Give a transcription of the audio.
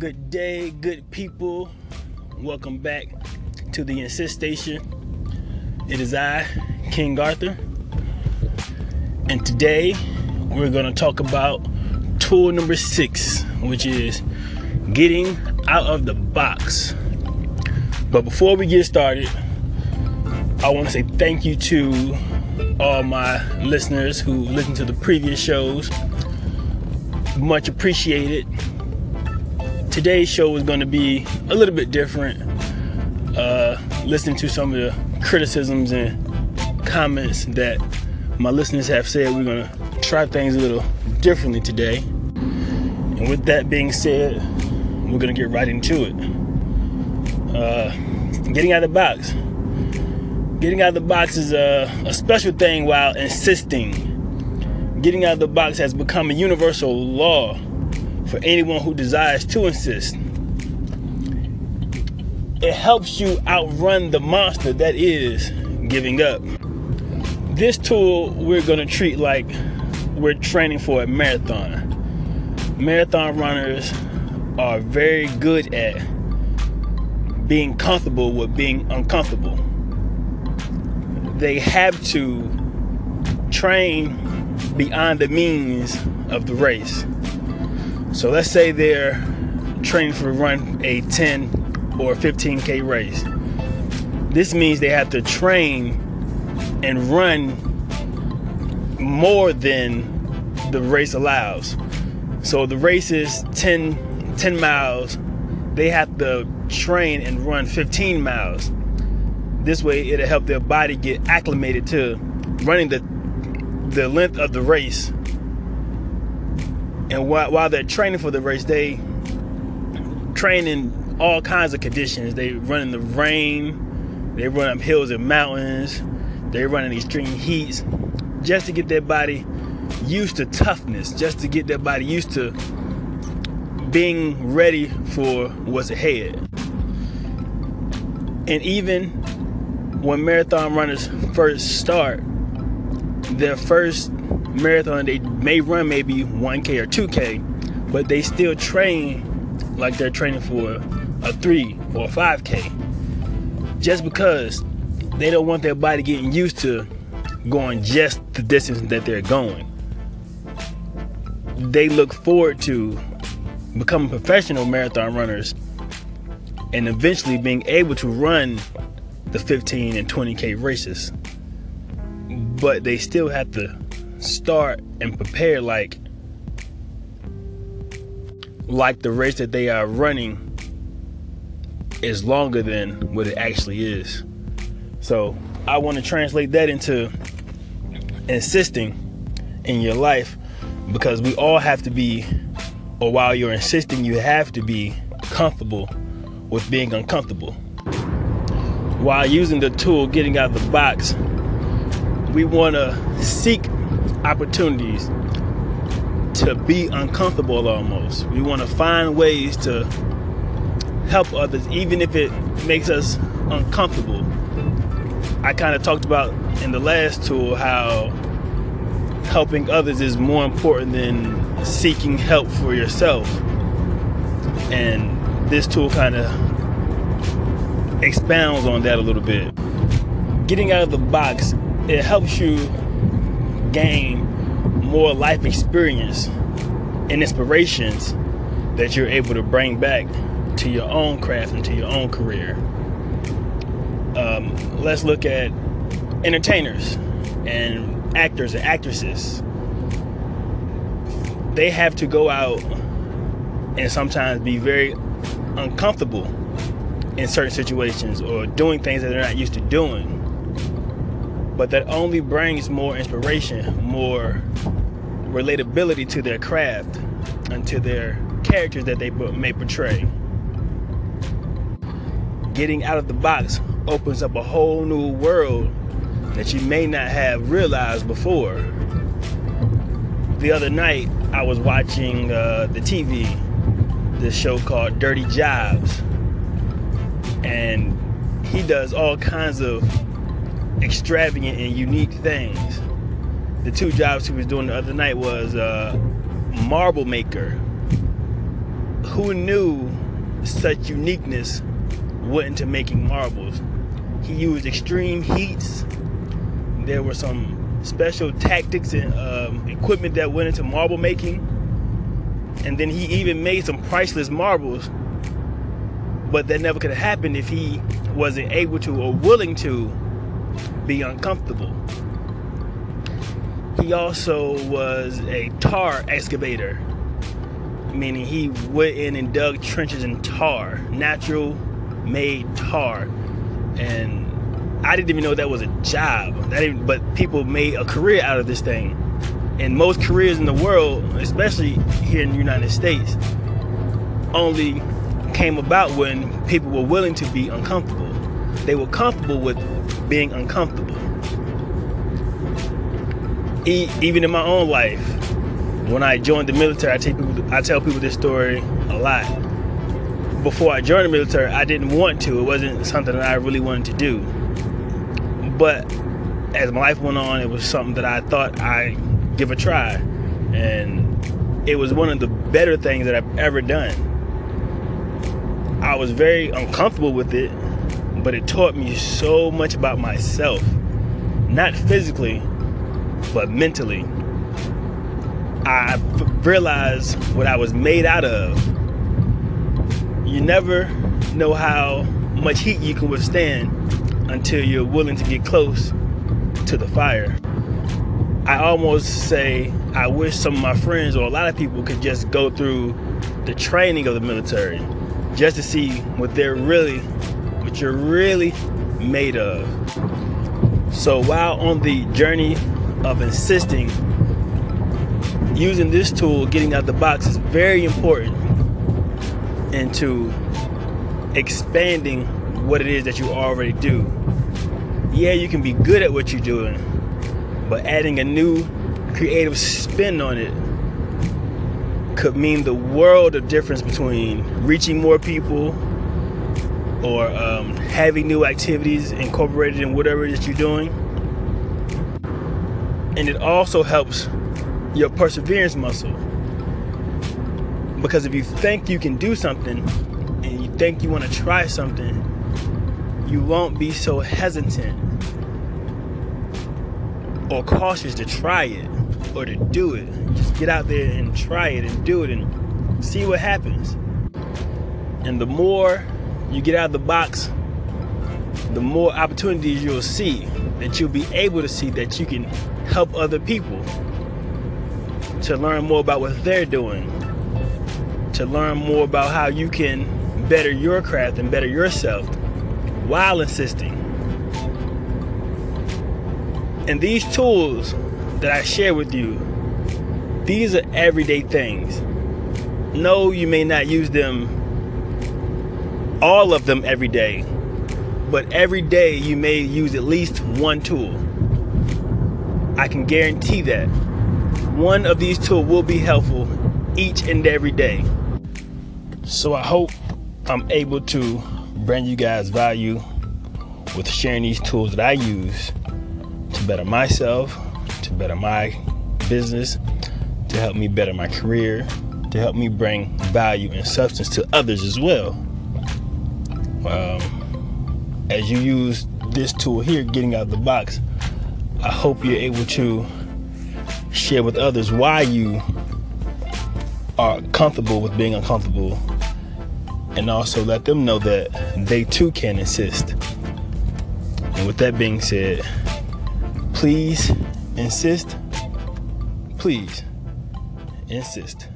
Good day, good people. Welcome back to the Insist Station. It is I, King Arthur, and today we're going to talk about tool number six, which is getting out of the box. But before we get started, I want to say thank you to all my listeners who listened to the previous shows. Much appreciated today's show is going to be a little bit different. Uh, listening to some of the criticisms and comments that my listeners have said, we're going to try things a little differently today. And with that being said, we're going to get right into it. Uh, getting out of the box. Getting out of the box is a, a special thing while insisting. Getting out of the box has become a universal law for anyone who desires to insist. It helps you outrun the monster that is giving up. This tool we're going to treat like we're training for a marathon. Marathon runners are very good at being comfortable with being uncomfortable. They have to train beyond the means of the race. So let's say they're training for run a 10 or 15k race. This means they have to train and run more than the race allows. So the race is 10 10 miles. They have to train and run 15 miles. This way it'll help their body get acclimated to running the the length of the race and while, while they're training for the race, they train in all kinds of conditions. They run in the rain, they run up hills and mountains, they run in extreme heats, just to get their body used to toughness, just to get their body used to being ready for what's ahead. And even when marathon runners first start, their first marathon, they may run maybe 1K or 2K, but they still train like they're training for a 3 or a 5K. Just because they don't want their body getting used to going just the distance that they're going. They look forward to becoming professional marathon runners and eventually being able to run the 15 and 20k races. But they still have to start and prepare like like the race that they are running is longer than what it actually is. So I want to translate that into insisting in your life because we all have to be, or while you're insisting, you have to be comfortable with being uncomfortable. While using the tool, getting out of the box, we want to seek opportunities to be uncomfortable almost. We want to find ways to help others, even if it makes us uncomfortable. I kind of talked about in the last tool how helping others is more important than seeking help for yourself. And this tool kind of expounds on that a little bit. Getting out of the box, it helps you gain more life experience and inspirations that you're able to bring back to your own craft and to your own career. Um, let's look at entertainers and actors and actresses. They have to go out and sometimes be very uncomfortable in certain situations or doing things that they're not used to doing but that only brings more inspiration, more relatability to their craft and to their characters that they may portray. Getting out of the box opens up a whole new world that you may not have realized before. The other night, I was watching uh, the TV, this show called Dirty Jobs, and he does all kinds of extravagant and unique things. The two jobs he was doing the other night was uh, marble maker, who knew such uniqueness went into making marbles? He used extreme heats. There were some special tactics and um, equipment that went into marble making. And then he even made some priceless marbles. But that never could have happened if he wasn't able to or willing to be uncomfortable. He also was a tar excavator, meaning he went in and dug trenches in tar, natural made tar. And I didn't even know that was a job. But people made a career out of this thing. And most careers in the world, especially here in the United States, only came about when people were willing to be uncomfortable. They were comfortable with being uncomfortable. even in my own life, when I joined the military, I, people, I tell people this story a lot. Before I joined the military, I didn't want to. It wasn't something that I really wanted to do. But as my life went on, it was something that I thought I'd give a try. And it was one of the better things that I've ever done. I was very uncomfortable with it, but it taught me so much about myself. Not physically, but mentally. I realized what I was made out of. You never know how much heat you can withstand until you're willing to get close to the fire. I almost say I wish some of my friends or a lot of people could just go through the training of the military just to see what they're really, what you're really made of. So while on the journey of insisting, using this tool, getting out the box is very important into expanding what it is that you already do. Yeah, you can be good at what you're doing, but adding a new creative spin on it could mean the world of difference between reaching more people or um, having new activities incorporated in whatever it is you're doing. And it also helps your perseverance muscle. Because if you think you can do something and you think you want to try something, you won't be so hesitant or cautious to try it or to do it. Just get out there and try it and do it and see what happens. And the more you get out of the box, the more opportunities you'll see that you'll be able to see that you can help other people to learn more about what they're doing, to learn more about how you can better your craft and better yourself while insisting. And these tools that I share with you, these are everyday things. No, you may not use them, all of them every day, but every day you may use at least one tool. I can guarantee that one of these tools will be helpful each and every day. So I hope I'm able to bring you guys value with sharing these tools that I use to better myself, to better my business, to help me better my career, to help me bring value and substance to others as well. Um, as you use this tool here, getting out of the box, I hope you're able to share with others why you are comfortable with being uncomfortable and also let them know that they too can insist. And with that being said, please insist, please insist.